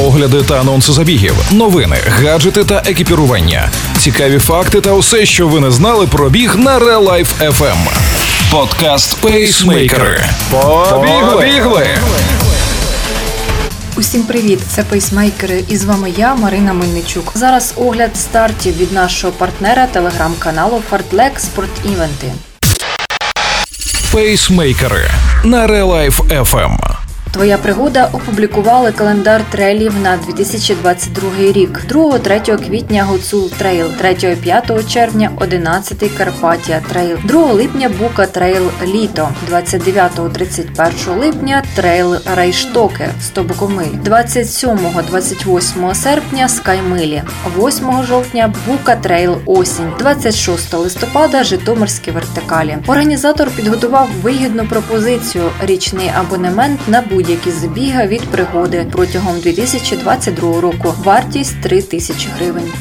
огляди та анонси забігів, новини, гаджети та екіпірування, цікаві факти та усе, що ви не знали про біг на Real Life FM. Подкаст Пейсмейкери. Побігли! Усім привіт! Це пейсмейкери, і з вами я, Марина Мельничук. Зараз огляд стартів від нашого партнера телеграм-каналу Fartlek Спортівенти. Пейсмейкери на Real Life FM. Твоя пригода опублікували календар трейлів на 2022 рік. 2-3 квітня Гуцул Трейл, 3-5 червня 11 Карпатія Трейл, 2 липня Бука Трейл Літо, 29-31 липня Трейл Райштоке 100 Буковмиль, 27-28 серпня Скаймилі, 8 жовтня Бука Трейл Осінь, 26 листопада Житомирські вертикалі. Організатор підготував вигідну пропозицію. Річний абонемент на будь будь-які збіга від пригоди протягом 2022 року. Вартість 3 тисячі гривень.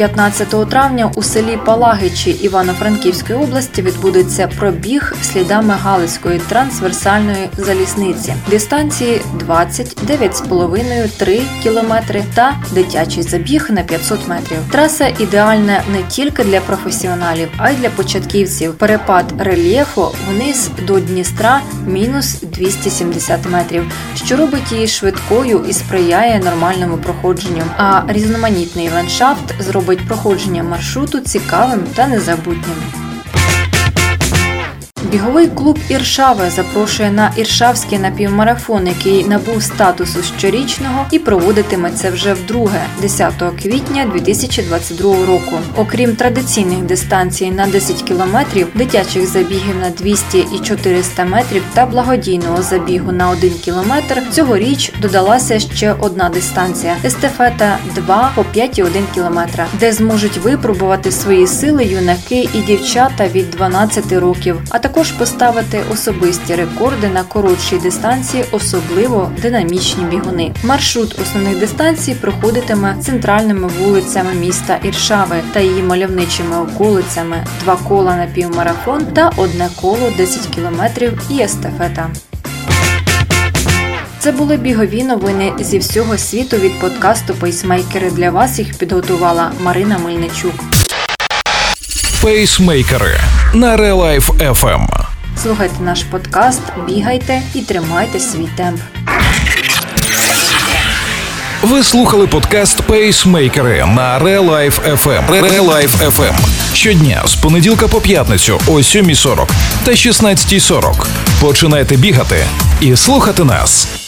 15 травня у селі Палагичі Івано-Франківської області відбудеться пробіг слідами Галицької трансверсальної залізниці. Дистанції 29,5-3 кілометри та дитячий забіг на 500 метрів. Траса ідеальна не тільки для професіоналів, а й для початківців. Перепад рельєфу вниз до Дністра мінус 270 метрів, що робить її швидкою і сприяє нормальному проходженню. А різноманітний ландшафт зробить робить проходження маршруту цікавим та незабутнім. Біговий клуб Іршаве запрошує на Іршавський напівмарафон, який набув статусу щорічного і проводитиме це вже вдруге, 10 квітня 2022 року. Окрім традиційних дистанцій на 10 кілометрів, дитячих забігів на 200 і 400 метрів та благодійного забігу на 1 кілометр, цьогоріч додалася ще одна дистанція естафета 2 по 5,1 кілометра, де зможуть випробувати свої сили юнаки і дівчата від 12 років, а також також поставити особисті рекорди на коротшій дистанції, особливо динамічні бігуни. Маршрут основних дистанцій проходитиме центральними вулицями міста Іршави та її мальовничими околицями, два кола на півмарафон та одне коло 10 кілометрів і естафета. Це були бігові новини зі всього світу від подкасту Пейсмейкери. Для вас їх підготувала Марина Мельничук. Пейсмейкери на Real Life FM. Слухайте наш подкаст, бігайте і тримайте свій темп. Ви слухали подкаст Пейсмейкери на Relife FM. Relife FM. Щодня з понеділка по п'ятницю о 7.40 та 16.40. Починайте бігати і слухати нас.